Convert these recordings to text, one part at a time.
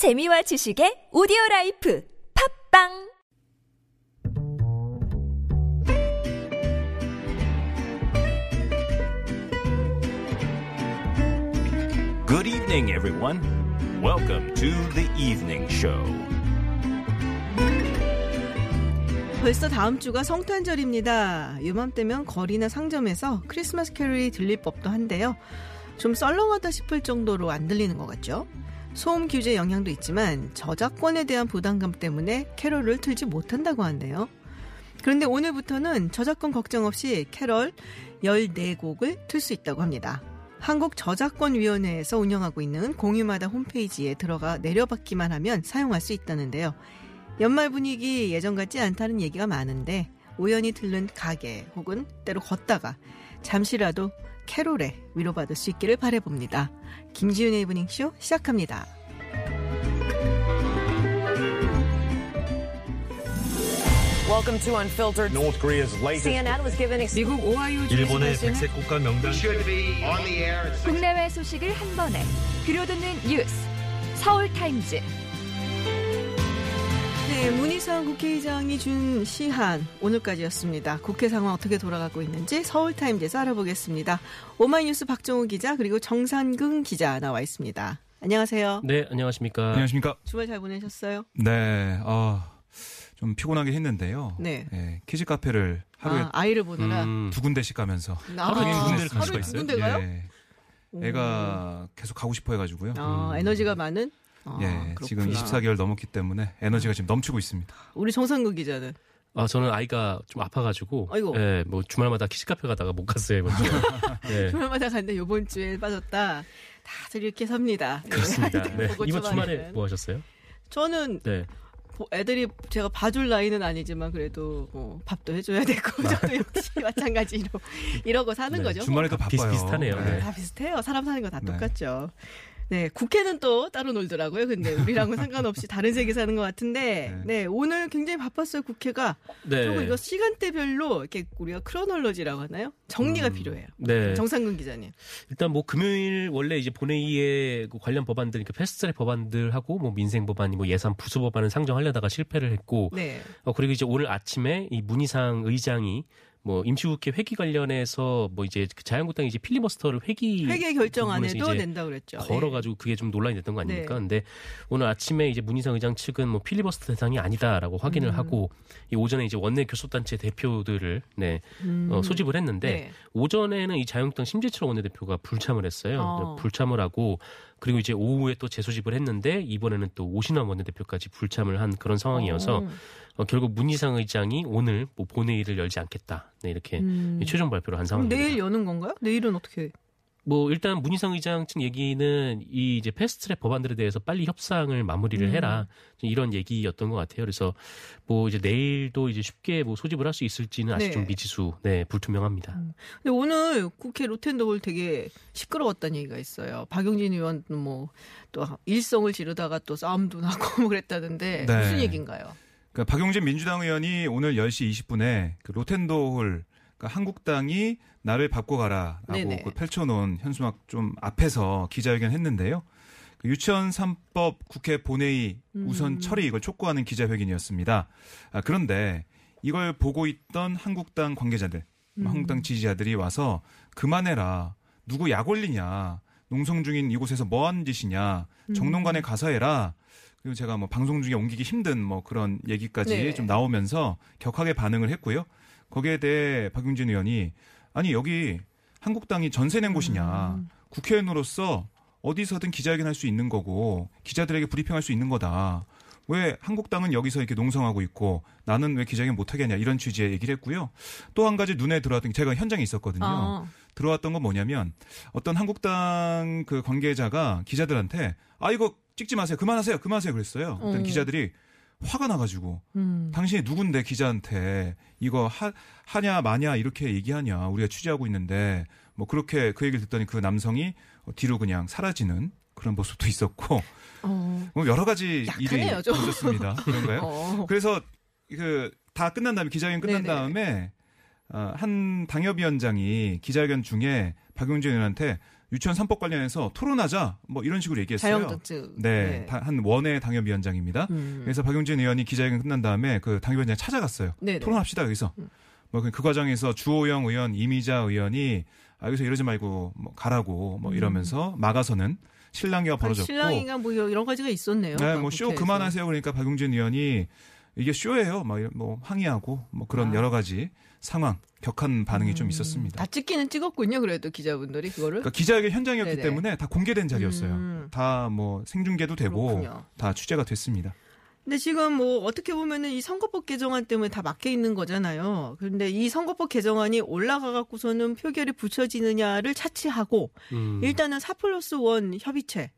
재미와 지식의 오디오 라이프 팟빵 Good evening, everyone. Welcome to the evening show. 벌써 다음 주가 성탄절입니다. 이맘때면 거리나 상점에서 크리스마스 캐롤이 들릴 법도 한데요. 좀 썰렁하다 싶을 정도로 안 들리는 것 같죠? 소음 규제 영향도 있지만 저작권에 대한 부담감 때문에 캐롤을 틀지 못한다고 하는데요. 그런데 오늘부터는 저작권 걱정 없이 캐럴 14곡을 틀 수 있다고 합니다. 한국저작권위원회에서 운영하고 있는 공유마다 홈페이지에 들어가 내려받기만 하면 사용할 수 있다는데요. 연말 분위기 예전 같지 않다는 얘기가 많은데 우연히 들른 가게 혹은 때로 걷다가 잠시라도 캐롤에 위로받을 수 있기를 바래봅니다. 김지윤의 이브닝 쇼 시작합니다. Welcome to Unfiltered. North Korea's latest CNN was given ex- 미국 오하이오 일본의 백색 국가 명단 should be on the air at 국내외 소식을 한 번에 들려듣는 뉴스 서울 타임즈 네, 문희상 국회의장이 준 시한 오늘까지였습니다. 국회 상황 어떻게 돌아가고 있는지 서울타임즈에서 알아보겠습니다. 오마이뉴스 박정우 기자 그리고 정상근 기자 나와 있습니다. 안녕하세요. 네, 안녕하십니까. 안녕하십니까? 주말 잘 보내셨어요? 네, 아, 좀 피곤하게 했는데요. 네. 예, 키즈 카페를 하루에 아, 아이를 보느라 음, 두 군데씩 가면서 하루에 두 군데를 갈 수가 하루에 두 있어요? 군데 가요? 예, 애가 계속 가고 싶어 해가지고요. 아, 에너지가 많은? 아, 예, 지금 그렇구나. 24개월 넘었기 때문에 에너지가 지금 넘치고 있습니다. 우리 정상근 기자는 아, 저는 아이가 좀 아파가지고, 아이고. 예, 뭐 주말마다 키즈카페 가다가 못 갔어요, 이번 주에. 예, 주말마다 갔는데 요번 주에 빠졌다. 다들 이렇게 삽니다. 네, 그렇습니다. 네, 이번 주말에. 뭐 하셨어요? 저는 네. 보- 애들이 제가 봐줄 나이는 아니지만 그래도 뭐 밥도 해줘야 되고 저도 역시 마찬가지로 이러고 사는 네, 거죠. 주말에도 바빠요. 비슷 비슷하네요. 뭐. 네. 다 비슷해요. 사람 사는 거다 네. 똑같죠. 네, 국회는 또 따로 놀더라고요. 근데 우리랑은 상관없이 다른 세계 사는 것 같은데, 네, 오늘 굉장히 바빴어요. 국회가. 네. 그리고 이거 시간대별로 이렇게 우리가 크로놀로지라고 하나요? 정리가 필요해요. 네. 정상근 기자님. 일단 뭐 금요일 원래 이제 본회의에 그 관련 법안들, 그러니까 패스트트랙 법안들하고 뭐 민생 법안, 뭐 예산 부수 법안을 상정하려다가 실패를 했고, 네. 어, 그리고 이제 오늘 아침에 이 문희상 의장이 뭐 임시국회 회기 관련해서 뭐 이제 그 자유한국당이 이제 필리버스터를 회기 회계 결정안에도 부분에서 이제 낸다 그랬죠. 걸어가지고 그게 좀 논란이 됐던 거 아닙니까? 네. 근데 오늘 아침에 이제 문희상 의장 측은 뭐 필리버스터 대상이 아니다라고 확인을 음. 하고 이 오전에 이제 원내 교섭단체 대표들을 네 어, 소집을 했는데 음. 네. 오전에는 이 자유한국당 심재철 원내대표가 불참을 했어요. 어. 불참을 하고 그리고 이제 오후에 또 재소집을 했는데 이번에는 또 오신환 원내대표까지 불참을 한 그런 상황이어서 어. 어, 결국 문희상 의장이 오늘 뭐 본회의를 열지 않겠다. 네, 이렇게 음. 최종 발표를 한 상황입니다. 내일 여는 건가요? 내일은 어떻게? 뭐 일단 문희상 의장 측 얘기는 이 이제 패스트트랙 법안들에 대해서 빨리 협상을 마무리를 음. 해라 이런 얘기였던 것 같아요. 그래서 뭐 이제 내일도 이제 쉽게 뭐 소집을 할 수 있을지는 아직 네. 좀 미지수, 네 불투명합니다. 근데 오늘 국회 로텐더홀 되게 시끄러웠다는 얘기가 있어요. 박용진 의원은 뭐또 일성을 지르다가 또 싸움도 나고 뭐 그랬다던데 네. 무슨 얘기인가요? 그러니까 박용진 민주당 의원이 오늘 10시 20분에 그 로텐도홀 그러니까 한국당이 나를 바꿔 가라라고. 그 펼쳐놓은 현수막 좀 앞에서 기자회견 했는데요. 그 유치원 3법 국회 본회의 우선 음. 처리 이걸 촉구하는 기자회견이었습니다. 아, 그런데 이걸 보고 있던 한국당 관계자들, 음. 한국당 지지자들이 와서 그만해라. 누구 약 올리냐. 농성 중인 이곳에서 뭐 하는 짓이냐. 음. 정론관에 가서 해라. 그리고 제가 뭐 방송 중에 옮기기 힘든 뭐 그런 얘기까지 네. 좀 나오면서 격하게 반응을 했고요. 거기에 대해 박용진 의원이 아니 여기 한국당이 전세 낸 곳이냐. 음. 국회의원으로서 어디서든 기자회견 할 수 있는 거고 기자들에게 브리핑할 수 있는 거다. 왜 한국당은 여기서 이렇게 농성하고 있고 나는 왜 기자회견 못하게 하냐 이런 취지의 얘기를 했고요. 또 한 가지 눈에 들어왔던 게 제가 현장에 있었거든요. 아, 들어왔던 건 뭐냐면 어떤 한국당 그 관계자가 기자들한테 아 이거 찍지 마세요 그만하세요 그만하세요 그랬어요. 음. 기자들이 화가 나가지고 음. 당신이 누군데 기자한테 이거 하, 하냐 마냐 이렇게 얘기하냐 우리가 취재하고 있는데 뭐 그렇게 그 얘기를 듣더니 그 남성이 뒤로 그냥 사라지는 그런 모습도 있었고 어. 뭐 여러 가지 약하네요, 일이 좀. 있었습니다. 그런가요? 어. 그래서 그 다 끝난 다음에 기자회견 끝난 네네. 다음에 어, 한 당협위원장이 기자회견 중에 박용진 의원한테 유치원 3법 관련해서 토론하자 뭐 이런 식으로 얘기했어요. 자영당증. 네, 다- 한 원외 당협위원장입니다. 음. 그래서 박용진 의원이 기자회견 끝난 다음에 그 당협위원장 찾아갔어요. 네네. 토론합시다 여기서. 뭐그 과정에서 주호영 의원, 이미자 의원이 아, 여기서 이러지 말고 뭐 가라고 뭐 이러면서 막아서는 실랑이가 벌어졌고. 신랑이가 뭐 여러 가지가 있었네요. 네, 아까 뭐쇼 국회에서. 그만하세요. 그러니까 박용진 의원이 이게 쇼예요. 막 뭐 항의하고 뭐 그런 아. 여러 가지 상황, 격한 반응이 좀 있었습니다. 다 찍기는 찍었군요. 그래도 기자분들이 그거를. 그러니까 기자회견 현장이었기 네네. 때문에 다 공개된 자리였어요. 음. 다뭐 생중계도 되고 그렇군요. 다 취재가 됐습니다. 근데 지금 뭐 어떻게 보면은 이 선거법 개정안 때문에 다 막혀 있는 거잖아요. 그런데 이 선거법 개정안이 올라가 갖고서는 표결이 붙여지느냐를 차치하고 음. 일단은 4 플러스 1 협의체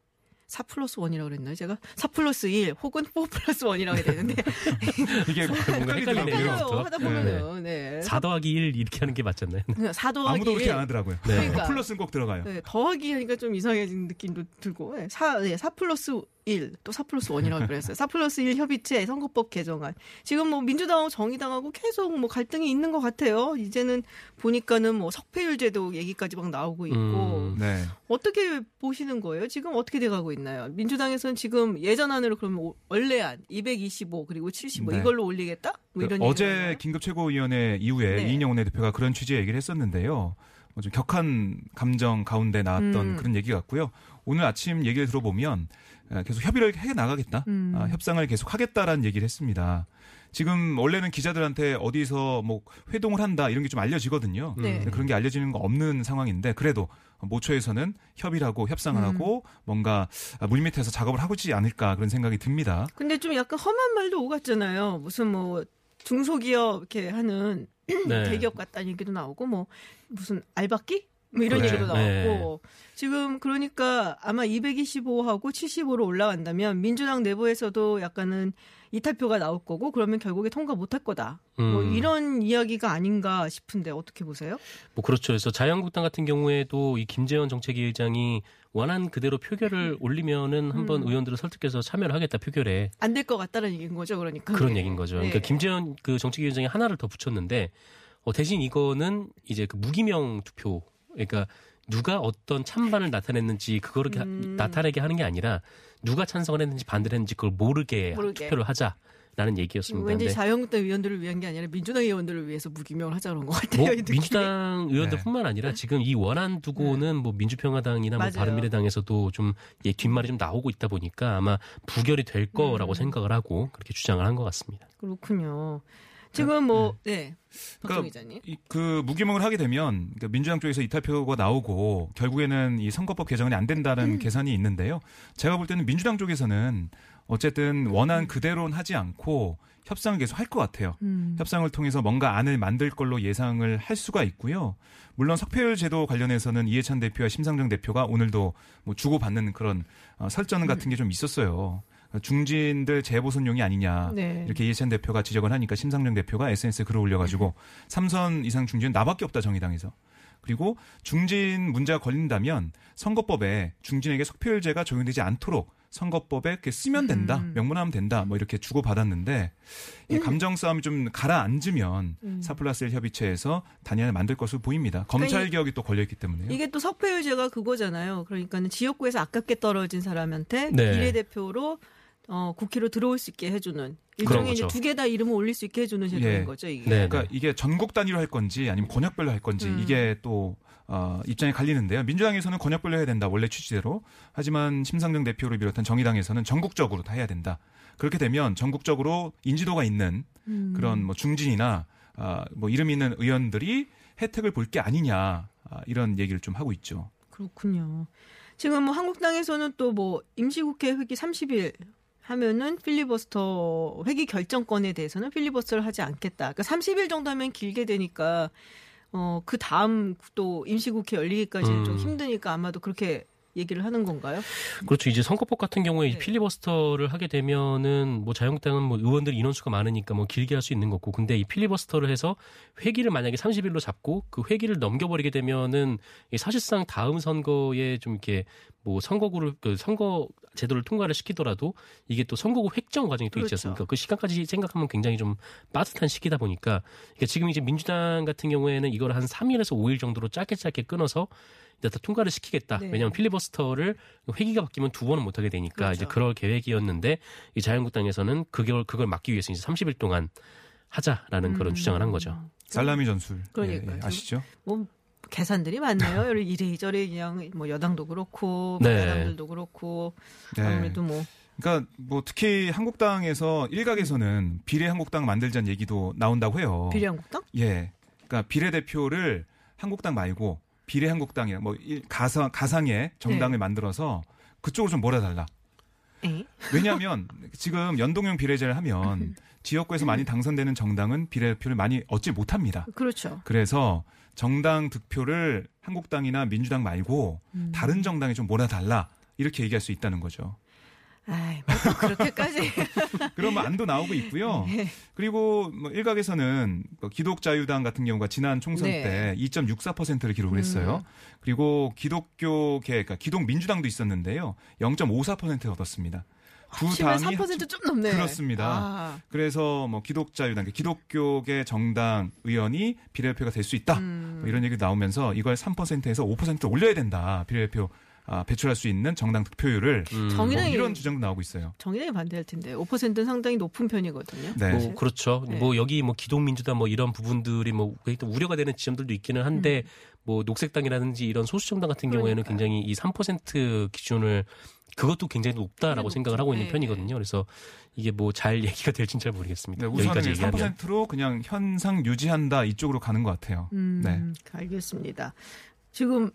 4 플러스 1이라고 그랬나요? 제가 4 플러스 1 혹은 4 플러스 1이라고 해야 되는데 이게 뭔가 헷갈리네요. 하다 보면은 네. 4 더하기 1 이렇게 하는 게 맞잖아요. 4 더하기 아무도 그렇게 1. 안 하더라고요. 네. 그러니까. 플러스는 꼭 들어가요. 네, 더하기 하니까 좀 이상해진 느낌도 들고 네, 4, 네, 4 플러스 1, 또 4 플러스 1이라고 그랬어요. 4 플러스 1 협의체 선거법 개정안. 지금 뭐 민주당하고 정의당하고 계속 뭐 갈등이 있는 것 같아요. 이제는 보니까는 뭐 석패율 제도 얘기까지 막 나오고 있고. 음. 네. 어떻게 보시는 거예요? 지금 어떻게 돼가고 있나요? 민주당에서는 지금 예전안으로 그러면 오- 원래안 225 그리고 75 네. 이걸로 올리겠다? 뭐그 이런 어제 얘기가 긴급 최고위원회 이후에 네. 이인영 원내대표가 그런 취지의 얘기를 했었는데요. 뭐좀 격한 감정 가운데 나왔던 음. 그런 얘기 같고요. 오늘 아침 얘기를 들어보면 어, 계속 협의를 해 나가겠다, 음. 아, 협상을 계속 하겠다라는 얘기를 했습니다. 지금 원래는 기자들한테 어디서 뭐 회동을 한다 이런 게 좀 알려지거든요. 네. 그런 게 알려지는 거 없는 상황인데 그래도 모처에서는 협의를 하고 협상을 음. 하고 뭔가 물밑에서 작업을 하고 있지 않을까 그런 생각이 듭니다. 근데 좀 약간 험한 말도 오갔잖아요. 무슨 뭐 중소기업 이렇게 하는 네. 대기업 같다는 얘기도 나오고 뭐 무슨 알바끼? 뭐 이런 그렇죠. 얘기도 나왔고 네. 지금 그러니까 아마 225하고 75로 올라간다면 민주당 내부에서도 약간은 이탈표가 나올 거고 그러면 결국에 통과 못할 거다. 뭐 음. 이런 이야기가 아닌가 싶은데 어떻게 보세요? 뭐 그렇죠. 그래서 자유한국당 같은 경우에도 이 김재원 정책위 의장이 원한 그대로 표결을 올리면은 한번 음. 의원들을 설득해서 참여를 하겠다 표결에 안 될 것 같다는 얘기인 거죠, 그러니까. 그런 네. 얘기인 거죠. 네. 그러니까 김재원 그 정책위 의장이 하나를 더 붙였는데 어, 대신 이거는 이제 그 무기명 투표 그러니까 누가 어떤 찬반을 나타냈는지 그거를 게- 음. 나타내게 하는 게 아니라 누가 찬성을 했는지 반대를 했는지 그걸 모르게, 모르게. 투표를 하자 라는 얘기였습니다. 왠지 근데 자유한국당 의원들을 위한 게 아니라 민주당 의원들을 위해서 무기명을 하자 그런 것 같아요. 뭐. 민주당 의원들뿐만 네. 아니라 지금 이 원안 두고는 뭐 민주평화당이나 뭐. 바른미래당에서도 좀 예, 뒷말이 좀 나오고 있다 보니까 아마 부결이 될 거라고 음. 생각을 하고 그렇게 주장을 한 것 같습니다. 그렇군요. 지금 뭐 네. 박정 그러니까 기자님. 이- 그 무기명을 하게 되면 그러니까 민주당 쪽에서 이탈표가 나오고 결국에는 이 선거법 개정이 안 된다는 계산이 있는데요. 제가 볼 때는 민주당 쪽에서는 어쨌든 원안 그대로는 하지 않고 협상을 계속 할 것 같아요. 음. 협상을 통해서 뭔가 안을 만들 걸로 예상을 할 수가 있고요. 물론 석패율 제도 관련해서는 이해찬 대표와 심상정 대표가 오늘도 뭐 주고받는 그런 어, 설전 같은 게 좀 있었어요. 중진들 재보선용이 아니냐 네. 이렇게 이해찬 대표가 지적을 하니까 심상정 대표가 SNS에 글을 올려가지고 삼선 이상 중진은 나밖에 없다 정의당에서 그리고 중진 문제가 걸린다면 선거법에 중진에게 석패율제가 적용되지 않도록 선거법에 이렇게 쓰면 된다 음. 명문하면 된다 뭐 이렇게 주고 받았는데 이 감정 싸움이 좀 가라앉으면 음. 사플라스 협의체에서 단연을 만들 것으로 보입니다. 검찰 개혁이 또 걸려 있기 때문에요. 이게 또 석패율제가 그거잖아요. 그러니까는 지역구에서 아깝게 떨어진 사람한테 네. 비례대표로 어, 국회로 들어올 수 있게 해주는 일종의 이제. 두 개 다 이름을 올릴 수 있게 해주는 제도인 예. 거죠. 이게. 네. 그러니까 이게 전국 단위로 할 건지 아니면 권역별로 할 건지 음. 이게 또 어, 입장이 갈리는데요. 민주당에서는 권역별로 해야 된다 원래 취지대로 하지만 심상정 대표를 비롯한 정의당에서는 전국적으로 다 해야 된다. 그렇게 되면 전국적으로 인지도가 있는 음. 그런 뭐 중진이나 아, 뭐 이름 있는 의원들이 혜택을 볼 게 아니냐 아, 이런 얘기를 좀 하고 있죠. 그렇군요. 지금 뭐 한국당에서는 또 뭐 임시국회 회기 30일 하면은 필리버스터 회기 결정권에 대해서는 필리버스터를 하지 않겠다. 그러니까 30일 정도 하면 길게 되니까 어 그 다음 또 임시국회 열리기까지는 음. 좀 힘드니까 아마도 그렇게 얘기를 하는 건가요? 그렇죠. 이제 선거법 같은 경우에 네. 필리버스터를 하게 되면은 뭐 자유한국당은 뭐 의원들 인원수가 많으니까 뭐 길게 할 수 있는 거고 근데 이 필리버스터를 해서 회기를 만약에 30일로 잡고 그 회기를 넘겨버리게 되면은 이 사실상 다음 선거에 좀 이렇게 뭐 선거구를 그 선거 제도를 통과를 시키더라도 이게 또 선거구 획정 과정이 또 있지 그렇죠. 않습니까? 그 시간까지 생각하면 굉장히 좀 빠듯한 시기다 보니까 그러니까 지금 이제 민주당 같은 경우에는 이걸 한 3일에서 5일 정도로 짧게 짧게 끊어서 내가 다 통과를 시키겠다. 네. 왜냐하면 필리버스터를 회기가 바뀌면 두 번은 못하게 되니까 그렇죠. 이제 그럴 계획이었는데 이 자유한국당에서는 그걸 그걸 막기 위해서 이제 30일 동안 하자라는 그런 주장을 한 거죠. 살라미 전술. 음. 그러니까요. 예, 예, 아시죠? 뭐 계산들이 많네요. 이래저래 그냥 뭐 여당도 그렇고 뭐 네. 야당들도 그렇고 네. 아무래도 뭐 그러니까 뭐 특히 한국당에서 일각에서는 비례 한국당 만들자는 얘기도 나온다고 해요. 비례 한국당? 예. 그러니까 비례 대표를 한국당 말고 비례 한국당이나 뭐 일- 가상 가상의 정당을 네. 만들어서 그쪽으로 좀 몰아달라. 에? 왜냐하면 지금 연동형 비례제를 하면 지역구에서 많이 당선되는 정당은 비례대표를 많이 얻지 못합니다. 그렇죠. 그래서 정당 득표를 한국당이나 민주당 말고 음. 다른 정당에 좀 몰아달라 이렇게 얘기할 수 있다는 거죠. 아이, 뭐또 그렇게까지. 그러면 안도 나오고 있고요. 네. 그리고 뭐 일각에서는 뭐 기독자유당 같은 경우가 지난 총선 네. 음. 때 2.64%를 기록을 했어요. 그리고 기독교계, 그러니까 기독민주당도 있었는데요. 0.54% 얻었습니다. 두 당이 3%좀 넘네. 그렇습니다. 아, 그래서 뭐 기독자유당, 그러니까 기독교계 정당 의원이 비례대표가 될 수 있다. 음. 뭐 이런 얘기 나오면서 이걸 3%에서 5% 올려야 된다. 비례대표 아, 배출할 수 있는 정당 득표율을 음, 뭐 정의당이 이런 주장도 나오고 있어요. 정의당이 반대할 텐데 5%는 상당히 높은 편이거든요. 네. 뭐 그렇죠. 네. 뭐 여기 뭐 기독민주당 뭐 이런 부분들이 뭐 우려가 되는 지점들도 있기는 한데 뭐 녹색당이라든지 이런 소수정당 같은 경우에는 음. 그러니까요. 굉장히 이 3% 기준을 그것도 굉장히 높다라고 높죠. 생각을 하고 있는 네. 편이거든요. 그래서 이게 뭐 잘 얘기가 될지는 잘 모르겠습니다. 네, 여기까지 얘기하면 3%로 그냥 현상 유지한다 이쪽으로 가는 것 같아요. 음, 네. 알겠습니다. 지금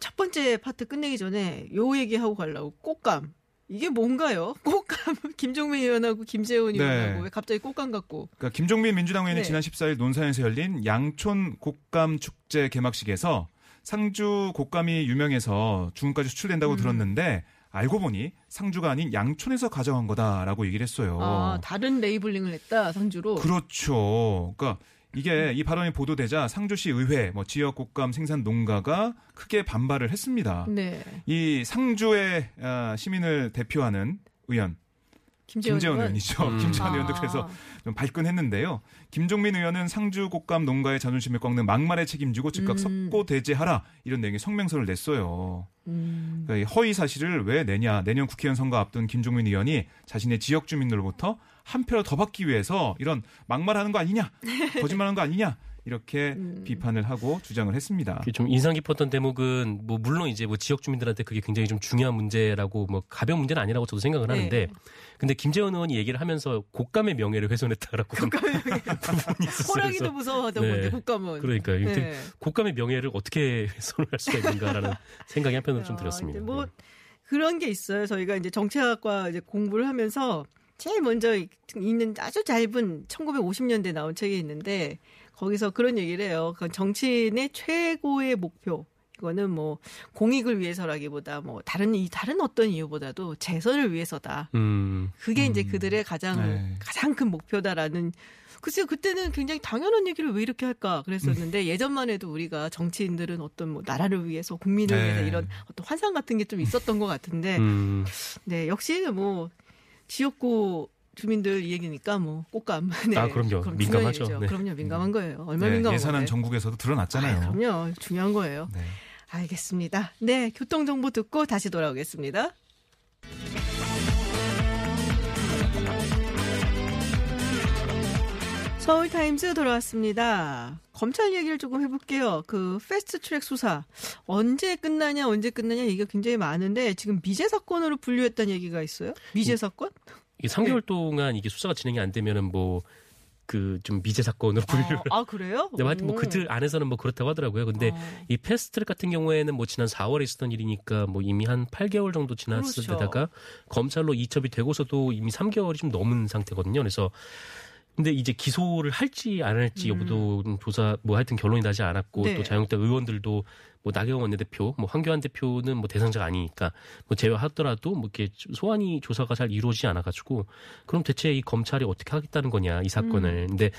첫 번째 파트 끝내기 전에 요 얘기하고 가려고 꽃감. 이게 뭔가요? 꽃감. 김종민 의원하고 김재원 네. 의원하고 왜 갑자기 꽃감 갖고. 그러니까 김종민 민주당 의원이 네. 지난 14일 논산에서 열린 양촌 곡감 축제 개막식에서 상주 곡감이 유명해서 중국까지 수출된다고 음. 들었는데 알고 보니 상주가 아닌 양촌에서 가져간 거다라고 얘기를 했어요. 아, 다른 레이블링을 했다, 상주로. 그렇죠. 그러니까 이게 이 발언이 보도되자 상주시 의회, 뭐 지역 곡감 생산 농가가 크게 반발을 했습니다. 네. 이 상주의 아, 시민을 대표하는 의원 김재원, 김재원 의원. 의원 이죠. 음. 김재원 의원도 아. 그래서 좀 발끈했는데요. 김종민 의원은 상주 곡감 농가의 자존심을 꺾는 막말에 책임지고 즉각 음. 석고 대제하라 이런 내용의 성명서를 냈어요. 음. 그러니까 이 허위 사실을 왜 내냐? 내년 국회의원 선거 앞둔 김종민 의원이 자신의 지역 주민들로부터 한 표를 더 받기 위해서 이런 막말하는 거 아니냐? 거짓말하는 거 아니냐? 이렇게 음. 비판을 하고 주장을 했습니다. 그좀 인상 깊었던 대목은 뭐 물론 이제 뭐 지역 주민들한테 그게 굉장히 좀 중요한 문제라고 뭐 가벼운 문제는 아니라고 저도 생각을 하는데 네. 근데 김재원 의원이 얘기를 하면서 곡감의 명예를 훼손했다라고 부분이 있었어요. 호랑이도 무서워하던 네. 건데, 국감은. 그러니까 네. 곡감의 명예를 어떻게 훼손을 할 수가 있는가라는 생각이 한편으로 좀 야, 들었습니다. 뭐 네. 그런 게 있어요. 저희가 이제 정치학과 이제 공부를 하면서 제일 먼저 있는 아주 짧은 1950년대 나온 책이 있는데 거기서 그런 얘기를 해요. 그 정치인의 최고의 목표 이거는 뭐 공익을 위해서라기보다 뭐 다른 이 다른 어떤 이유보다도 재선을 위해서다. 음, 그게 이제 음. 그들의 가장 네. 가장 큰 목표다라는 글쎄요 그때는 굉장히 당연한 얘기를 왜 이렇게 할까 그랬었는데 음. 예전만 해도 우리가 정치인들은 어떤 뭐 나라를 위해서 국민을 네. 위해서 이런 어떤 환상 같은 게 좀 있었던 것 같은데 음, 네 역시 뭐 지역구 주민들 얘기니까 뭐 꽃감 네. 아, 그럼요. 그럼 민감하죠. 네. 그럼요 민감한 거예요 얼마나 네, 민감한 예산안 거예요 전국에서도 드러났잖아요. 아, 그럼요 중요한 거예요 네. 알겠습니다 네 교통 정보 듣고 다시 돌아오겠습니다. 서울타임즈 돌아왔습니다. 검찰 얘기를 조금 해볼게요. 그 패스트 트랙 수사 언제 끝나냐 언제 끝나냐 얘기가 굉장히 많은데 지금 미제 사건으로 분류했다는 얘기가 있어요. 미제 사건? 이게 3개월 네. 동안 이게 수사가 진행이 안 되면은 뭐 그 좀 미제 사건으로 분류를. 아, 아, 그래요? 네, 하여튼 뭐 오. 그들 안에서는 뭐 그렇다고 하더라고요. 근데 어. 이 패스트 트랙 같은 경우에는 뭐 지난 4월에 있었던 일이니까 뭐 이미 한 8개월 정도 지났을 그렇죠. 때다가 검찰로 이첩이 되고서도 이미 3개월이 좀 넘은 상태거든요. 그래서 근데 이제 기소를 할지 안 할지 여부도 좀 조사 뭐 하여튼 결론이 나지 않았고 음. 네. 또 자유한국당 의원들도 뭐 나경원 원내대표, 뭐 황교안 대표는 뭐 대상자가 아니니까 뭐 제외하더라도 뭐 이렇게 소환이 조사가 잘 이루어지지 않아가지고 그럼 대체 이 검찰이 어떻게 하겠다는 거냐 이 사건을. 근데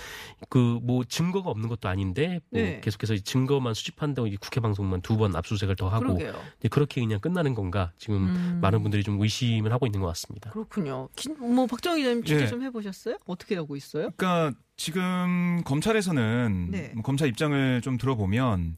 그 뭐 증거가 없는 것도 아닌데 뭐 음. 네. 계속해서 이 증거만 수집한다고 이 국회 방송만 두 번 압수수색을 더 하고 그러게요. 근데 그렇게 그냥 끝나는 건가 지금 음. 많은 분들이 좀 의심을 하고 있는 것 같습니다. 그렇군요. 기- 뭐 박정희 기자님 취재 예. 좀 해보셨어요? 어떻게 하고 있어요? 그러니까 지금 검찰에서는 네. 검찰 입장을 좀 들어보면 이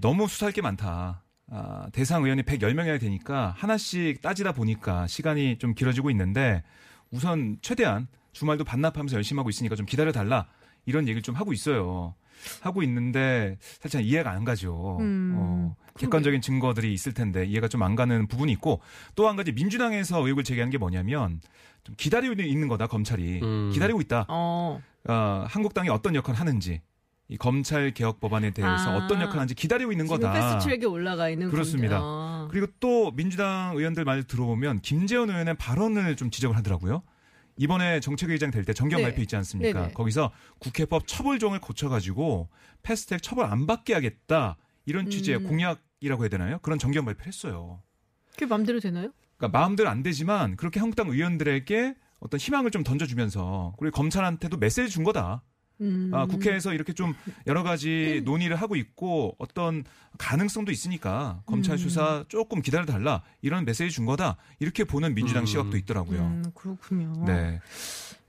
너무 수사할 게 많다. 아, 대상 의원이 110명이나 되니까 하나씩 따지다 보니까 시간이 좀 길어지고 있는데 우선 최대한 주말도 반납하면서 열심히 하고 있으니까 좀 기다려 달라. 이런 얘기를 좀 하고 있어요. 하고 있는데 살짝 이해가 안 가죠. 음, 어, 객관적인 증거들이 있을 텐데 이해가 좀 안 가는 부분이 있고 또 한 가지 민주당에서 의혹을 제기하는 게 뭐냐면 좀 기다리고 있는 거다 검찰이 음. 기다리고 있다. 어. 어, 한국당이 어떤 역할을 하는지 이 검찰 개혁 법안에 대해서 아. 어떤 역할을 하는지 기다리고 있는 거다. 패스트트랙에 올라가 있는 그렇습니다. 겁니다. 그리고 또 민주당 의원들 말 들어보면 김재원 의원의 발언을 좀 지적을 하더라고요. 이번에 정책의장 될 때 정경 네. 발표 있지 않습니까? 네네. 거기서 국회법 처벌종을 고쳐가지고 패스트트랙 처벌 안 받게 하겠다 이런 취지의 음. 공약이라고 해야 되나요? 그런 정경 발표를 했어요. 그게 마음대로 되나요? 그러니까 마음대로 안 되지만 그렇게 한국당 의원들에게 어떤 희망을 좀 던져주면서 그리고 검찰한테도 메시지 준 거다. 음. 아, 국회에서 이렇게 좀 여러 가지 논의를 하고 있고 어떤 가능성도 있으니까 검찰 음. 수사 조금 기다려 달라 이런 메시지 준 거다 이렇게 보는 민주당 음. 시각도 있더라고요. 음, 그렇군요. 네,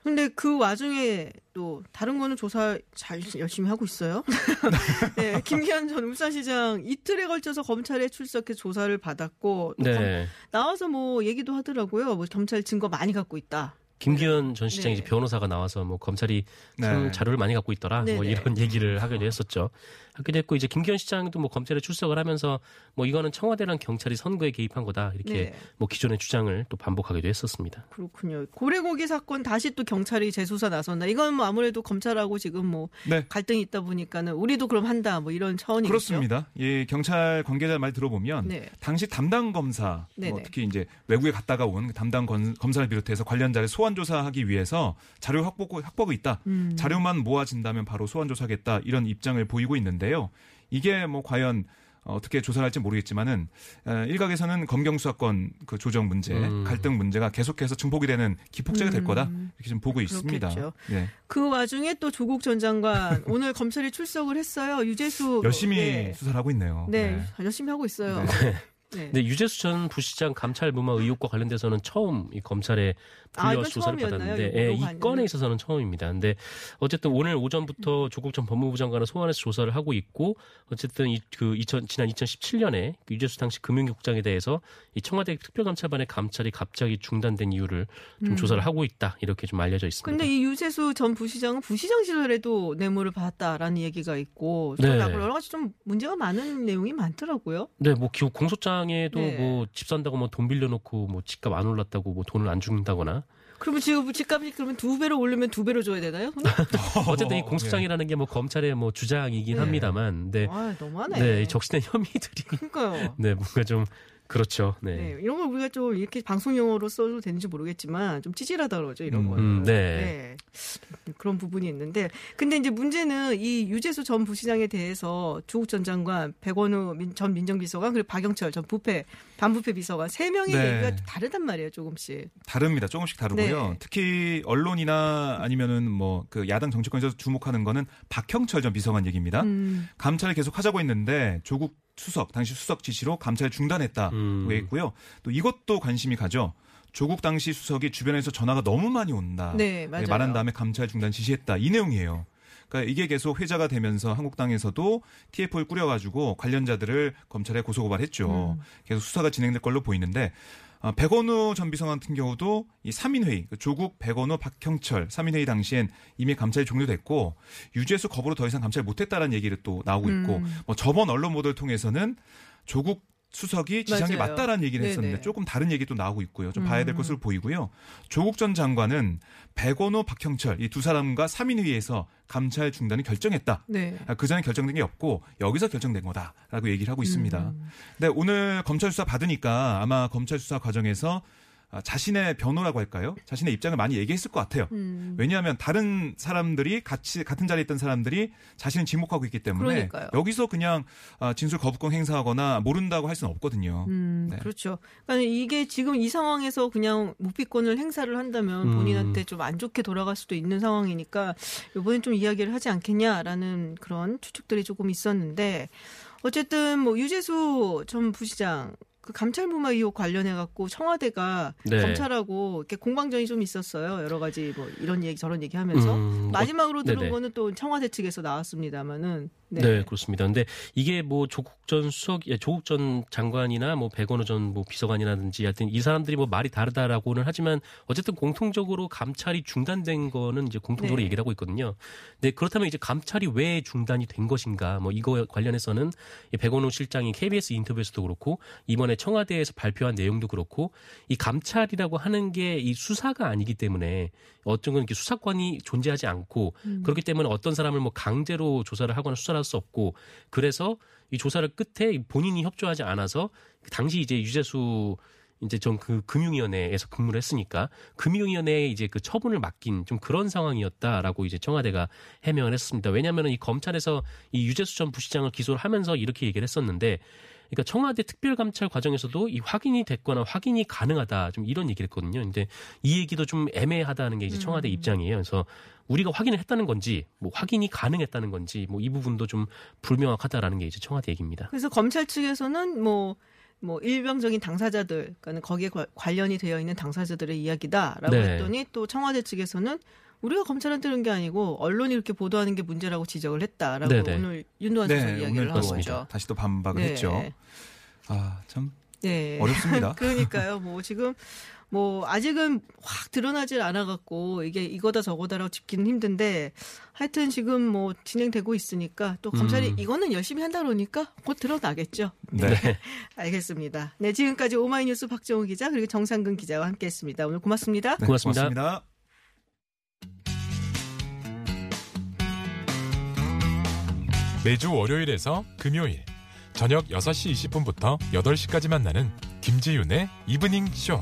근데 그 와중에 또 다른 거는 조사 잘 열심히 하고 있어요. 네, 김기현 전 울산시장 이틀에 걸쳐서 검찰에 출석해 조사를 받았고 검- 네. 나와서 뭐 얘기도 하더라고요. 뭐 검찰 증거 많이 갖고 있다. 김기현 전 시장이 네. 이제 변호사가 나와서 뭐 검찰이 참 네. 자료를 많이 갖고 있더라 뭐 네네. 이런 얘기를 하기도 했었죠. 하기도 했고 이제 김기현 시장도 뭐 검찰에 출석을 하면서 뭐 이거는 청와대랑 경찰이 선거에 개입한 거다 이렇게 네. 뭐 기존의 주장을 또 반복하기도 했었습니다. 그렇군요. 고래고기 사건 다시 또 경찰이 재수사 나선다. 이건 뭐 아무래도 검찰하고 지금 뭐 네. 갈등이 있다 보니까는 우리도 그럼 한다. 뭐 이런 차원이겠죠. 그렇습니다. 예, 경찰 관계자 말 들어보면 네. 당시 담당 검사, 뭐. 특히 이제 외국에 갔다가 온 담당 건- 검사를 비롯해서 관련자를 소환 조사하기 위해서 자료 확보 확보가 있다. 음. 자료만 모아진다면 바로 소환 조사하겠다 이런 입장을 보이고 있는데 요. 이게 뭐 과연 어떻게 조사를 할지 모르겠지만은 에, 일각에서는 검경 수사권 그 조정 문제, 음. 갈등 문제가 계속해서 증폭이 되는 기폭제가 될 음. 거다 이렇게 좀 보고 있습니다. 그렇겠죠. 네. 그 와중에 또 조국 전 장관 오늘 검찰이 출석을 했어요. 유재수 열심히 네. 수사를 하고 있네요. 네, 열심히 하고 있어요. 네. 네. 근데 유재수 전 부시장 감찰 무마 의혹과 관련돼서는 처음 이 검찰에 아, 불려 이건 조사를? 받았는데 예, 이? 건에 있어서는 처음입니다. 근데 어쨌든 오늘 오전부터 조국 전 법무부 장관을 소환해서 조사를 하고 있고 어쨌든 이, 그 2000, 지난 2017년에 그 유재수 당시 금융국장에 대해서 이 청와대 특별감찰반의 감찰이 갑자기 중단된 이유를 좀 음. 조사를 하고 있다 이렇게 좀 알려져 있습니다. 근데 이 유재수 전 부시장은 부시장 시절에도 뇌물을 받았다라는 얘기가 있고 또 네. 여러 가지 좀 문제가 많은 내용이 많더라고요. 네, 뭐 기호 공소장에도 네. 뭐집 산다고 뭐 돈 빌려놓고 뭐 집값 안 올랐다고 뭐 돈을 안 준다거나 그러면 지금 집값이 그러면 두 배로 오르면 두 배로 줘야 되나요? 어쨌든 이 공소장이라는 게 뭐 검찰의 뭐 주장이긴 네. 합니다만, 네, 아, 너무하네. 네, 이 적신의 혐의들이 그러니까요. 네 뭔가 좀 그렇죠, 네, 네, 이런 걸 우리가 좀 이렇게 방송 용어로 써도 되는지 모르겠지만 좀 찌질하다 그러죠 이런 음, 거는. 음, 네. 네. 그런 부분이 있는데 근데 이제 문제는 이 유재수 전 부시장에 대해서 조국 전 장관, 백원우 민- 전 민정비서관 그리고 박영철 전 부패 반부패 비서관 세 명의 네. 얘기가 다르단 말이에요 조금씩. 다릅니다. 조금씩 다르고요. 네. 특히 언론이나 아니면은 뭐 그 야당 정치권에서 주목하는 거는 박형철 전 비서관 얘기입니다. 음. 감찰을 계속 하자고 했는데 조국 수석 당시 수석 지시로 감찰 중단했다. 음. 고 있고요. 또 이것도 관심이 가죠. 조국 당시 수석이 주변에서 전화가 너무 많이 온다. 네, 맞아요. 말한 다음에 감찰 중단 지시했다. 이 내용이에요. 그러니까 이게 계속 회자가 되면서 한국당에서도 TF를 꾸려가지고 관련자들을 검찰에 고소고발했죠. 음. 계속 수사가 진행될 걸로 보이는데 아, 백원우 전 비서관 같은 경우도 이 3인 회의, 그 조국, 백원우, 박형철 3인 회의 당시엔 이미 감찰이 종료됐고 유죄수 거부로 더 이상 감찰 못했다라는 얘기를 또 나오고 있고 음. 뭐 저번 언론 보도를 통해서는 조국 수석이 게 맞아요. 맞다라는 얘기를 했었는데 네네. 조금 다른 얘기도 나오고 있고요. 좀 봐야 될 음. 것으로 보이고요. 조국 전 장관은 백원호, 박형철 이 두 사람과 3인회의에서 감찰 중단을 결정했다. 네. 아, 그 전에 결정된 게 없고 여기서 결정된 거다라고 얘기를 하고 있습니다. 음. 근데 오늘 검찰 수사 받으니까 아마 검찰 수사 과정에서 아, 자신의 변호라고 할까요? 자신의 입장을 많이 얘기했을 것 같아요. 음. 왜냐하면 다른 사람들이 같이 같은 자리에 있던 사람들이 자신을 지목하고 있기 때문에 그러니까요. 여기서 그냥 아, 진술 거부권 행사하거나 모른다고 할 수는 없거든요. 음, 네. 그렇죠. 그러니까 이게 지금 이 상황에서 그냥 묵비권을 행사를 한다면 음. 본인한테 좀 안 좋게 돌아갈 수도 있는 상황이니까 이번엔 좀 이야기를 하지 않겠냐라는 그런 추측들이 조금 있었는데 어쨌든 뭐 유재수 전 부시장 그 감찰 무마 의혹 관련해 갖고 청와대가 네. 검찰하고 이렇게 공방전이 좀 있었어요. 여러 가지 뭐 이런 얘기 저런 얘기 하면서 음, 마지막으로 어, 들은 네네. 거는 또 청와대 측에서 나왔습니다마는 네. 그렇습니다. 근데 이게 뭐 조국 전 수석, 예, 조국 전 장관이나 뭐 백원호 전 뭐 비서관이라든지 하여튼 이 사람들이 뭐 말이 다르다라고는 하지만 어쨌든 공통적으로 감찰이 중단된 거는 이제 공통적으로 네. 얘기를 하고 있거든요. 근데 그렇다면 이제 감찰이 왜 중단이 된 것인가 뭐 이거 관련해서는 이 백원호 실장이 KBS 인터뷰에서도 그렇고 이번에 청와대에서 발표한 내용도 그렇고 이 감찰이라고 하는 게 이 수사가 아니기 때문에 어떤 건 이렇게 수사권이 존재하지 않고 그렇기 때문에 어떤 사람을 뭐 강제로 조사를 하거나 수사를 할 수 없고 그래서 이 조사를 끝에 본인이 협조하지 않아서 당시 이제 유재수 이제 전 그 금융위원회에서 근무를 했으니까 금융위원회에 이제 그 처분을 맡긴 좀 그런 상황이었다라고 이제 청와대가 해명을 했습니다. 왜냐하면 이 검찰에서 이 유재수 전 부시장을 기소를 하면서 이렇게 얘기를 했었는데 그러니까 청와대 특별감찰 과정에서도 이 확인이 됐거나 확인이 가능하다 좀 이런 얘기를 했거든요. 근데 이 얘기도 좀 애매하다는 게 이제 청와대 입장이에요. 그래서 우리가 확인을 했다는 건지 뭐 확인이 가능했다는 건지 뭐 이 부분도 좀 불명확하다라는 게 이제 청와대 얘기입니다. 그래서 검찰 측에서는 뭐, 뭐 일방적인 당사자들, 그러니까 거기에 과- 관련이 되어 있는 당사자들의 이야기다라고 네. 했더니 또 청와대 측에서는 우리가 검찰한테 그런 게 아니고 언론이 이렇게 보도하는 게 문제라고 지적을 했다라고 네네. 오늘 윤도환 선수 네, 이야기를 한또 거죠. 다시 또 반박을 네. 했죠. 아, 참 네. 어렵습니다. 그러니까요. 뭐 지금 뭐 아직은 확 드러나질 않아 갖고 이게 이거다 저거다라고 짚기는 힘든데 하여튼 지금 뭐 진행되고 있으니까 또 검찰이 음. 이거는 열심히 한다 그러니까 곧 드러나겠죠. 네. 알겠습니다. 네, 지금까지 오마이뉴스 박정우 기자 그리고 정상근 기자와 함께 했습니다. 오늘 고맙습니다. 네, 고맙습니다. 고맙습니다. 매주 월요일에서 금요일 저녁 6시 20분부터 8시까지 만나는 김지윤의 이브닝 쇼.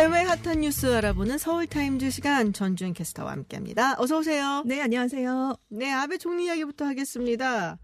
해외 핫한 뉴스 알아보는 서울 타임즈 시간 전주현 캐스터와 함께합니다. 어서 오세요. 네, 안녕하세요. 네, 아베 총리 이야기부터 하겠습니다.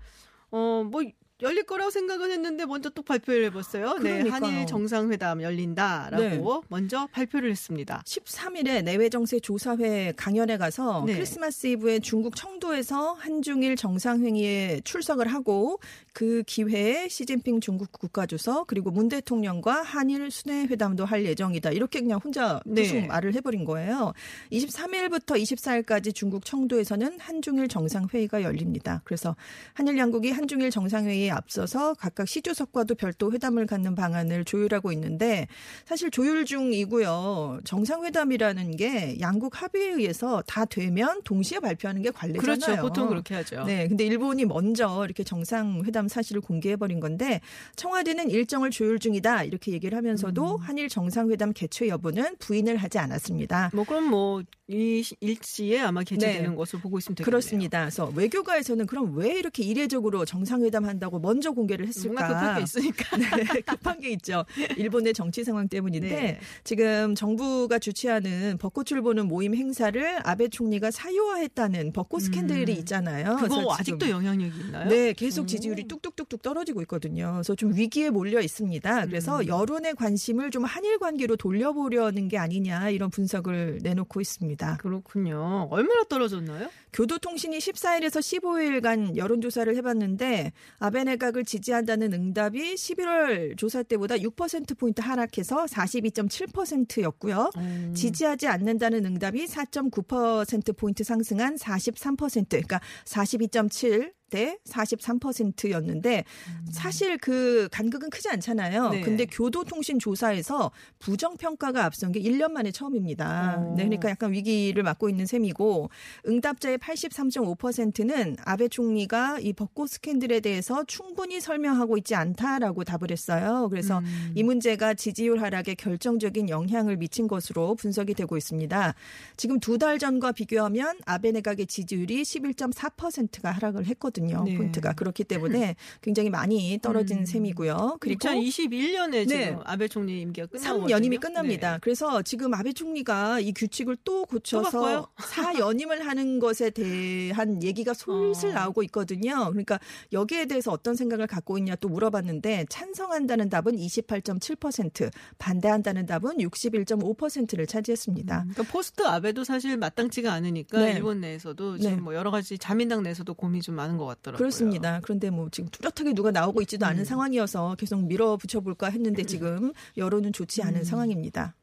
어, 뭐 열릴 거라고 생각은 했는데 먼저 또 발표를 해봤어요. 네, 그러니까요. 한일 정상회담 열린다라고 네. 먼저 발표를 했습니다. 13일에 내외정세 조사회 강연에 가서 네. 크리스마스 이브에 중국 청도에서 한중일 정상회의에 출석을 하고 그 기회에 시진핑 중국 국가주석 그리고 문 대통령과 한일 순회회담도 할 예정이다. 이렇게 그냥 혼자 네. 말을 해버린 거예요. 23일부터 24일까지 중국 청도에서는 한중일 정상회의가 열립니다. 그래서 한일 양국이 한중일 정상회의 에 앞서서 각각 시주석과도 별도 회담을 갖는 방안을 조율하고 있는데 사실 조율 중이고요. 정상회담이라는 게 양국 합의에 의해서 다 되면 동시에 발표하는 게 관례잖아요. 그렇죠. 보통 그렇게 하죠. 네, 근데 일본이 먼저 이렇게 정상회담 사실을 공개해 버린 건데 청와대는 일정을 조율 중이다 이렇게 얘기를 하면서도 음. 한일 정상회담 개최 여부는 부인을 하지 않았습니다. 뭐 그럼 뭐 이 일시에 아마 개최되는 네. 것으로 보고 있으면 되겠네요. 그렇습니다. 그래서 외교가에서는 그럼 왜 이렇게 이례적으로 정상회담 한다고 먼저 공개를 했을까? 뭔가 급할 게 있으니까. 네, 급한 게 있죠. 일본의 정치 상황 때문인데 네. 지금 정부가 주최하는 벚꽃을 보는 모임 행사를 아베 총리가 사유화했다는 벚꽃 스캔들이 있잖아요. 음. 그거 그래서 아직도 영향력이 있나요? 네, 계속 음. 지지율이 뚝뚝뚝뚝 떨어지고 있거든요. 그래서 좀 위기에 몰려 있습니다. 그래서 음. 여론의 관심을 좀 한일 관계로 돌려보려는 게 아니냐 이런 분석을 내놓고 있습니다. 그렇군요. 얼마나 떨어졌나요? 교도통신이 14일에서 15일간 여론조사를 해봤는데 아베 내각을 지지한다는 응답이 11월 조사 때보다 6%포인트 하락해서 42.7%였고요. 음. 지지하지 않는다는 응답이 4.9%포인트 상승한 43%, 그러니까 42.7대 43%였는데 사실 그 간극은 크지 않잖아요. 네. 근데 교도통신 조사에서 부정 평가가 앞선 게 1년 만에 처음입니다. 오. 네, 그러니까 약간 위기를 맞고 있는 셈이고 응답자의 83.5%는 아베 총리가 이 벚꽃 스캔들에 대해서 충분히 설명하고 있지 않다라고 답을 했어요. 그래서 음. 이 문제가 지지율 하락에 결정적인 영향을 미친 것으로 분석이 되고 있습니다. 지금 두 달 전과 비교하면 아베 내각의 지지율이 11.4%가 하락을 했거든요. 하거든요. 네. 포인트가 그렇기 때문에 굉장히 많이 떨어진 음. 셈이고요. 그리고 2021년에 네. 지금 아베 총리 임기가 끝나고 3연임이 끝납니다. 그래서 지금 아베 총리가 이 규칙을 또 고쳐서 바꿔요? 4연임을 하는 것에 대한 얘기가 솔슬 어. 나오고 있거든요. 그러니까 여기에 대해서 어떤 생각을 갖고 있냐 또 물어봤는데 찬성한다는 답은 28.7%, 반대한다는 답은 61.5%를 차지했습니다. 그러니까 포스트 아베도 사실 마땅치가 않으니까 네. 일본 내에서도 지금 네. 뭐 여러 가지 자민당 내에서도 고민이 좀 많은 것 같더라고요. 그렇습니다. 그런데 뭐 지금 뚜렷하게 누가 나오고 있지도 않은 음. 상황이어서 계속 밀어붙여 볼까 했는데 지금 여론은 좋지 않은 음. 상황입니다.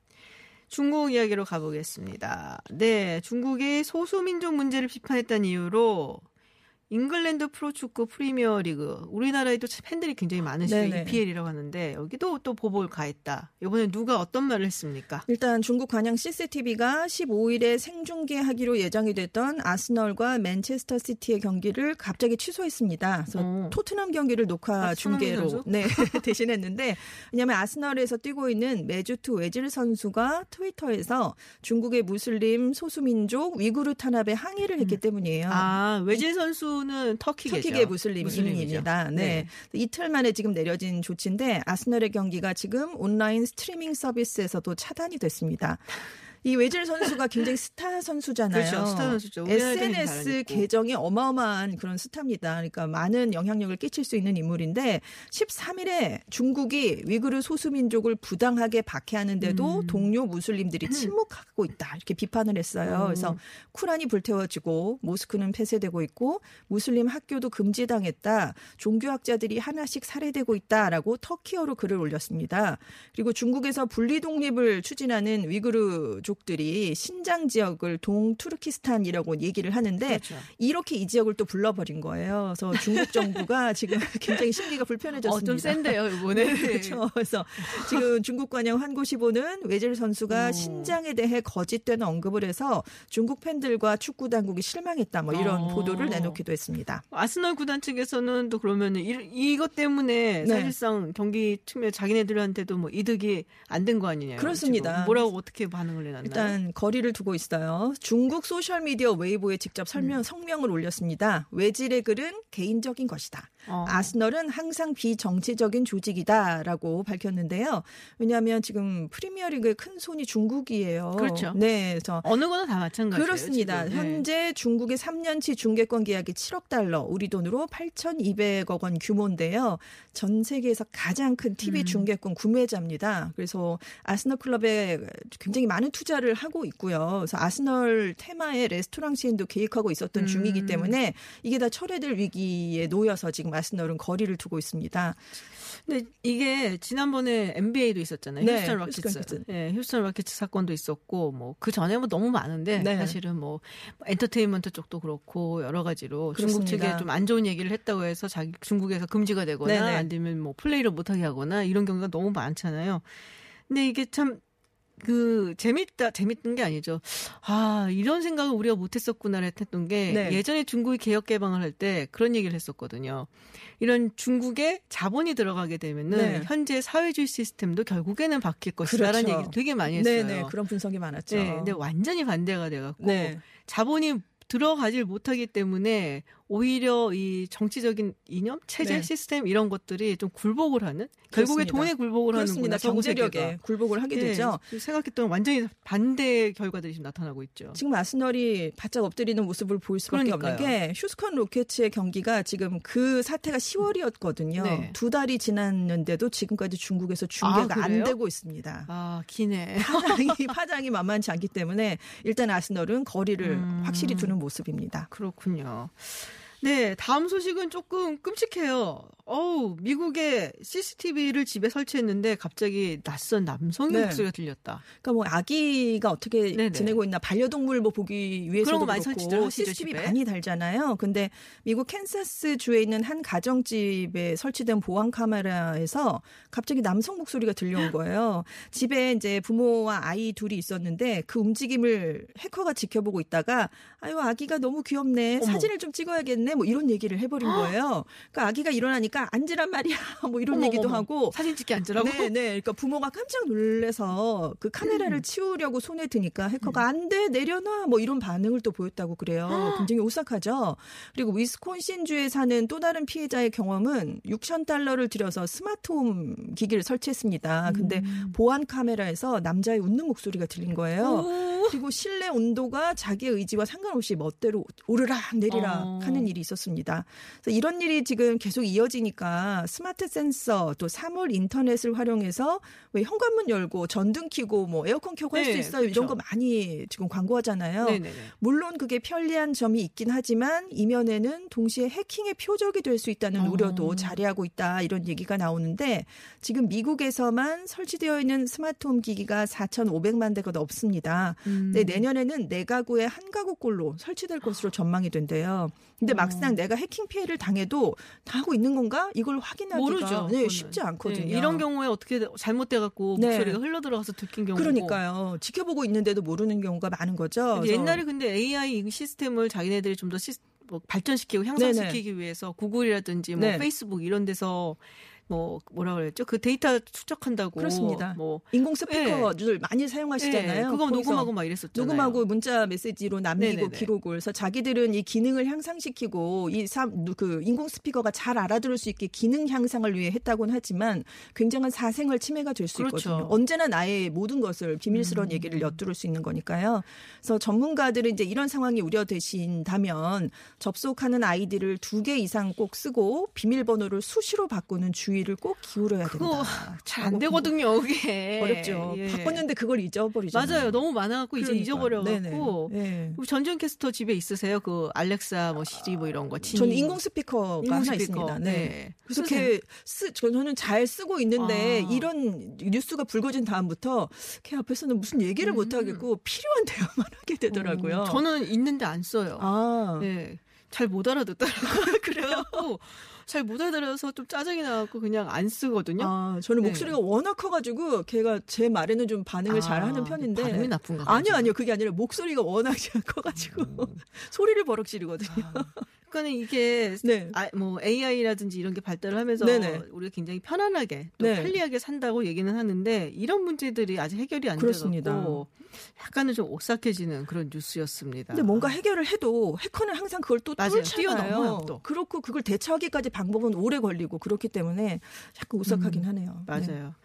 중국 이야기로 가보겠습니다. 네, 중국이 소수민족 문제를 비판했다는 이유로 잉글랜드 프로축구 프리미어리그 우리나라에도 팬들이 굉장히 많으시죠. 네네. EPL이라고 하는데 여기도 또 보복을 가했다. 이번에 누가 어떤 말을 했습니까? 일단 중국 관영 CCTV가 15일에 생중계하기로 예정이 됐던 아스널과 맨체스터 시티의 경기를 갑자기 취소했습니다. 그래서 어. 토트넘 경기를 녹화 아, 중계로? 네, 대신했는데 왜냐하면 아스널에서 뛰고 있는 메주트 외질 선수가 트위터에서 중국의 무슬림 소수민족 위구르 탄압에 항의를 했기 때문이에요. 아, 외질 선수 는 터키계죠. 터키계 무슬림 무슬림이죠. 이민입니다. 네. 이틀 만에 지금 내려진 조치인데 아스널의 경기가 지금 온라인 스트리밍 서비스에서도 차단이 됐습니다. 이 외질 선수가 굉장히 스타 선수잖아요. 그렇죠. 스타 선수죠. SNS. 계정이 어마어마한 그런 스타입니다. 그러니까 많은 영향력을 끼칠 수 있는 인물인데 13일에 중국이 위구르 소수민족을 부당하게 박해하는데도 음. 동료 무슬림들이 침묵하고 있다. 이렇게 비판을 했어요. 어. 그래서 쿠란이 불태워지고 모스크는 폐쇄되고 있고 무슬림 학교도 금지당했다. 종교학자들이 하나씩 살해되고 있다라고 터키어로 글을 올렸습니다. 그리고 중국에서 분리 독립을 추진하는 위구르족 들이 신장 지역을 동투르키스탄이라고 얘기를 하는데 그렇죠. 이렇게 이 지역을 또 불러버린 거예요. 그래서 중국 정부가 지금 굉장히 심리가 불편해졌습니다. 어, 좀 센데요, 이번에. 네, 그렇죠. 그래서 지금 중국 관영 환구시보는 외질 선수가 오. 신장에 대해 거짓된 언급을 해서 중국 팬들과 축구 당국이 실망했다. 뭐 이런 어. 보도를 내놓기도 했습니다. 아스널 구단 측에서는 또 그러면 이, 이것 때문에 네. 사실상 경기 측면 자기네들한테도 뭐 이득이 안 된 거 아니냐. 그렇습니다. 지금 뭐라고 어떻게 반응을 내놨나요? 일단 거리를 두고 있어요. 중국 소셜 미디어 웨이보에 직접 설명 음. 성명을 올렸습니다. 외질의 글은 개인적인 것이다. 어. 아스널은 항상 비정치적인 조직이다라고 밝혔는데요. 왜냐하면 지금 프리미어리그의 큰 손이 중국이에요. 그렇죠. 네, 그래서 어느 거나 다 마찬가지예요. 그렇습니다. 지금. 네. 현재 중국의 3년치 중계권 계약이 7억 달러, 우리 돈으로 8,200억 원 규모인데요. 전 세계에서 가장 큰 TV 음. 중계권 구매자입니다. 그래서 아스널 클럽에 굉장히 많은 투자를 하고 있고요. 그래서 아스널 테마의 레스토랑 체인도 계획하고 있었던 음. 중이기 때문에 이게 다 철회될 위기에 놓여서 지금 아스널은 거리를 두고 있습니다. 근데 이게 지난번에 NBA도 있었잖아요. 네, 휴스턴 휴스턴 로켓츠. 로켓츠. 예, 휴스턴 로켓츠 사건도 있었고 뭐 그 전에 뭐 너무 많은데 네. 사실은 뭐 엔터테인먼트 쪽도 그렇고 여러 가지로 중국 그렇습니다. 측에 좀 안 좋은 얘기를 했다고 해서 자기 중국에서 금지가 되거나 네네. 아니면 뭐 플레이를 못 하게 하거나 이런 경우가 너무 많잖아요. 근데 이게 참 그 재밌다 재밌는 게 아니죠. 아 이런 생각을 우리가 못했었구나를 했던 게 네. 예전에 중국이 개혁 개방을 할 때 그런 얘기를 했었거든요. 이런 중국에 자본이 들어가게 되면은 네. 현재 사회주의 시스템도 결국에는 바뀔 것이다라는 그렇죠. 얘기를 되게 많이 했어요. 네네 그런 분석이 많았죠. 네, 근데 완전히 반대가 돼갖고 네. 자본이 들어가질 못하기 때문에 오히려 이 정치적인 이념, 체제, 네. 시스템 이런 것들이 좀 굴복을 하는 결국에 그렇습니다. 돈에 굴복을 그렇습니다. 서구 경제력에. 굴복을 하게 예, 되죠. 생각했던 완전히 반대 결과들이 지금 나타나고 있죠. 지금 아스널이 바짝 엎드리는 모습을 보일 수밖에 그러니까요. 없는 게 휴스컨 로켓츠의 경기가 지금 그 사태가 10월이었거든요. 네. 두 달이 지났는데도 지금까지 중국에서 중계가 아, 안? 되고 있습니다. 아 기네. 파장이 파장이 만만치 않기 때문에 일단 아스널은 거리를 음. 확실히 두는 모습입니다. 그렇군요. 네, 다음 소식은 조금 끔찍해요. 어우, 미국에 CCTV를 집에 설치했는데 갑자기 낯선 남성의 네. 목소리가 들렸다. 그러니까 뭐 아기가 어떻게 네네. 지내고 있나 반려동물 뭐 보기 그런 위해서도 거 많이 그렇고 설치들 하시죠, CCTV 집에? 많이 달잖아요. 근데 미국 캔사스 주에 있는 한 가정집에 설치된 보안 카메라에서 갑자기 남성 목소리가 들려온 거예요. 집에 이제 부모와 아이 둘이 있었는데 그 움직임을 해커가 지켜보고 있다가 아유 아기가 너무 귀엽네 어머. 사진을 좀 찍어야겠네 때문에 뭐 이런 얘기를 해버린 거예요. 그러니까 아기가 일어나니까 앉으란 말이야 뭐 이런 어머, 얘기도. 하고 사진 찍기 앉으라고? 네, 네. 그러니까 부모가 깜짝 놀래서 그 카메라를 음. 치우려고 손에 드니까 해커가 안 돼, 내려놔. 뭐 이런 반응을 또 보였다고 그래요. 굉장히 오싹하죠. 그리고 위스콘신주에 사는 또 다른 피해자의 경험은 6천 달러를 들여서 스마트홈 기기를 설치했습니다. 근데 음. 보안 카메라에서 남자의 웃는 목소리가 들린 거예요. 그리고 실내 온도가 자기의 의지와 상관없이 멋대로 오르락 내리락 어. 하는 일이 있었습니다. 그래서 이런 일이 지금 계속 이어지니까 스마트 센서 또 사물 인터넷을 활용해서 왜 현관문 열고 전등 켜고 뭐 에어컨 켜고 할수 네, 있어요. 이런 그렇죠. 거 많이 지금 광고하잖아요. 네네네. 물론 그게 편리한 점이 있긴 하지만 이면에는 동시에 해킹의 표적이 될 수 있다는 어. 우려도 자리하고 있다 이런 얘기가 나오는데 지금 미국에서만 설치되어 있는 스마트홈 기기가 4,500만 대가 넘습니다. 음. 네, 내년에는 네 가구에 한 가구꼴로 설치될 것으로 전망이 된대요. 근데 어. 막상 내가 해킹 피해를 당해도 다 하고 있는 건가? 이걸 확인하기가 모르죠. 네. 쉽지 않거든요. 네, 이런 경우에 어떻게 잘못돼 갖고 네. 목소리가 흘러 들어가서 들킨 경우. 그러니까요. 지켜보고 있는데도 모르는 경우가 많은 거죠. 옛날에 근데 AI 시스템을 자기네들이 좀더뭐 발전시키고 향상시키기 위해서 구글이라든지 뭐 네. 페이스북 이런 데서 뭐 뭐라 그랬죠? 그 데이터 축적한다고 그렇습니다. 뭐 인공 스피커를 많이 사용하시잖아요. 네, 그거 녹음하고 막 이랬었잖아요. 녹음하고 문자 메시지로 남기고 네네네. 기록을 그래서 자기들은 이 기능을 향상시키고 이그 인공 스피커가 잘 알아들을 수 있게 기능 향상을 위해 했다고는 하지만 굉장한 사생활 침해가 될수 그렇죠. 있거든요. 언제나 나의 모든 것을 비밀스러운 음. 얘기를 엿들을 수 있는 거니까요. 그래서 전문가들은 이제 이런 상황이 우려되신다면 접속하는 아이디를 두 개 이상 꼭 쓰고 비밀번호를 수시로 바꾸는 주의 를 꼭 기울여야 된다. 잘 안 되거든요, 그게. 어렵죠. 예. 바꿨는데 그걸 잊어버리잖아요. 맞아요. 너무 많아갖고 이제 그러니까. 잊어버려갖고. 네네. 네. 전 전 캐스터 집에 있으세요? 그 알렉사, 뭐 시리 뭐 이런 거. 지니. 저는 인공 스피커가 인공 하나 스피커. 있습니다. 네. 네. 걔 쓰, 저는 잘 쓰고 있는데 아. 이런 뉴스가 불거진 다음부터 걔 앞에서는 무슨 얘기를 못 하겠고 필요한 대화만 하게 되더라고요. 음, 저는 있는데 안 써요. 아. 네. 잘 못 알아듣더라고요. 그래갖고 잘 못 알아들어서 좀 짜증이 나갖고 그냥 안 쓰거든요. 아, 저는 네. 목소리가 워낙 커가지고 걔가 제 말에는 좀 반응을 아, 잘 하는 편인데. 발음이 나쁜가 아니요. 아니요. 그게 아니라 목소리가 워낙 커가지고 소리를 버럭 지르거든요. 그 러니까는 이게 네. 아, 뭐 AI라든지 이런 게 발달을 하면서 네네. 우리가 굉장히 편안하게 또 네. 편리하게 산다고 얘기는 하는데 이런 문제들이 아직 해결이 안. 되고 약간은 좀 오싹해지는 그런 뉴스였습니다. 근데 뭔가 해결을 해도 해커는 항상 그걸 또. 뛰어넘어요, 또. 그렇고 그걸 대처하기까지 방법은 오래 걸리고 그렇기 때문에 약간 오싹하긴 하네요. 네. 음, 맞아요.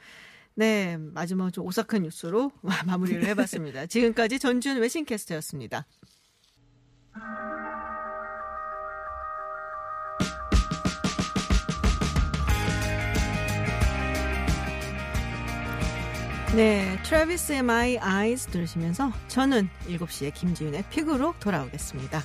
네, 마지막 좀 오싹한 뉴스로 마무리를 해봤습니다. 지금까지 전주현 외신캐스터였습니다. 네, 트래비스의 My Eyes 들으시면서 저는 7시에 김지윤의 픽으로 돌아오겠습니다.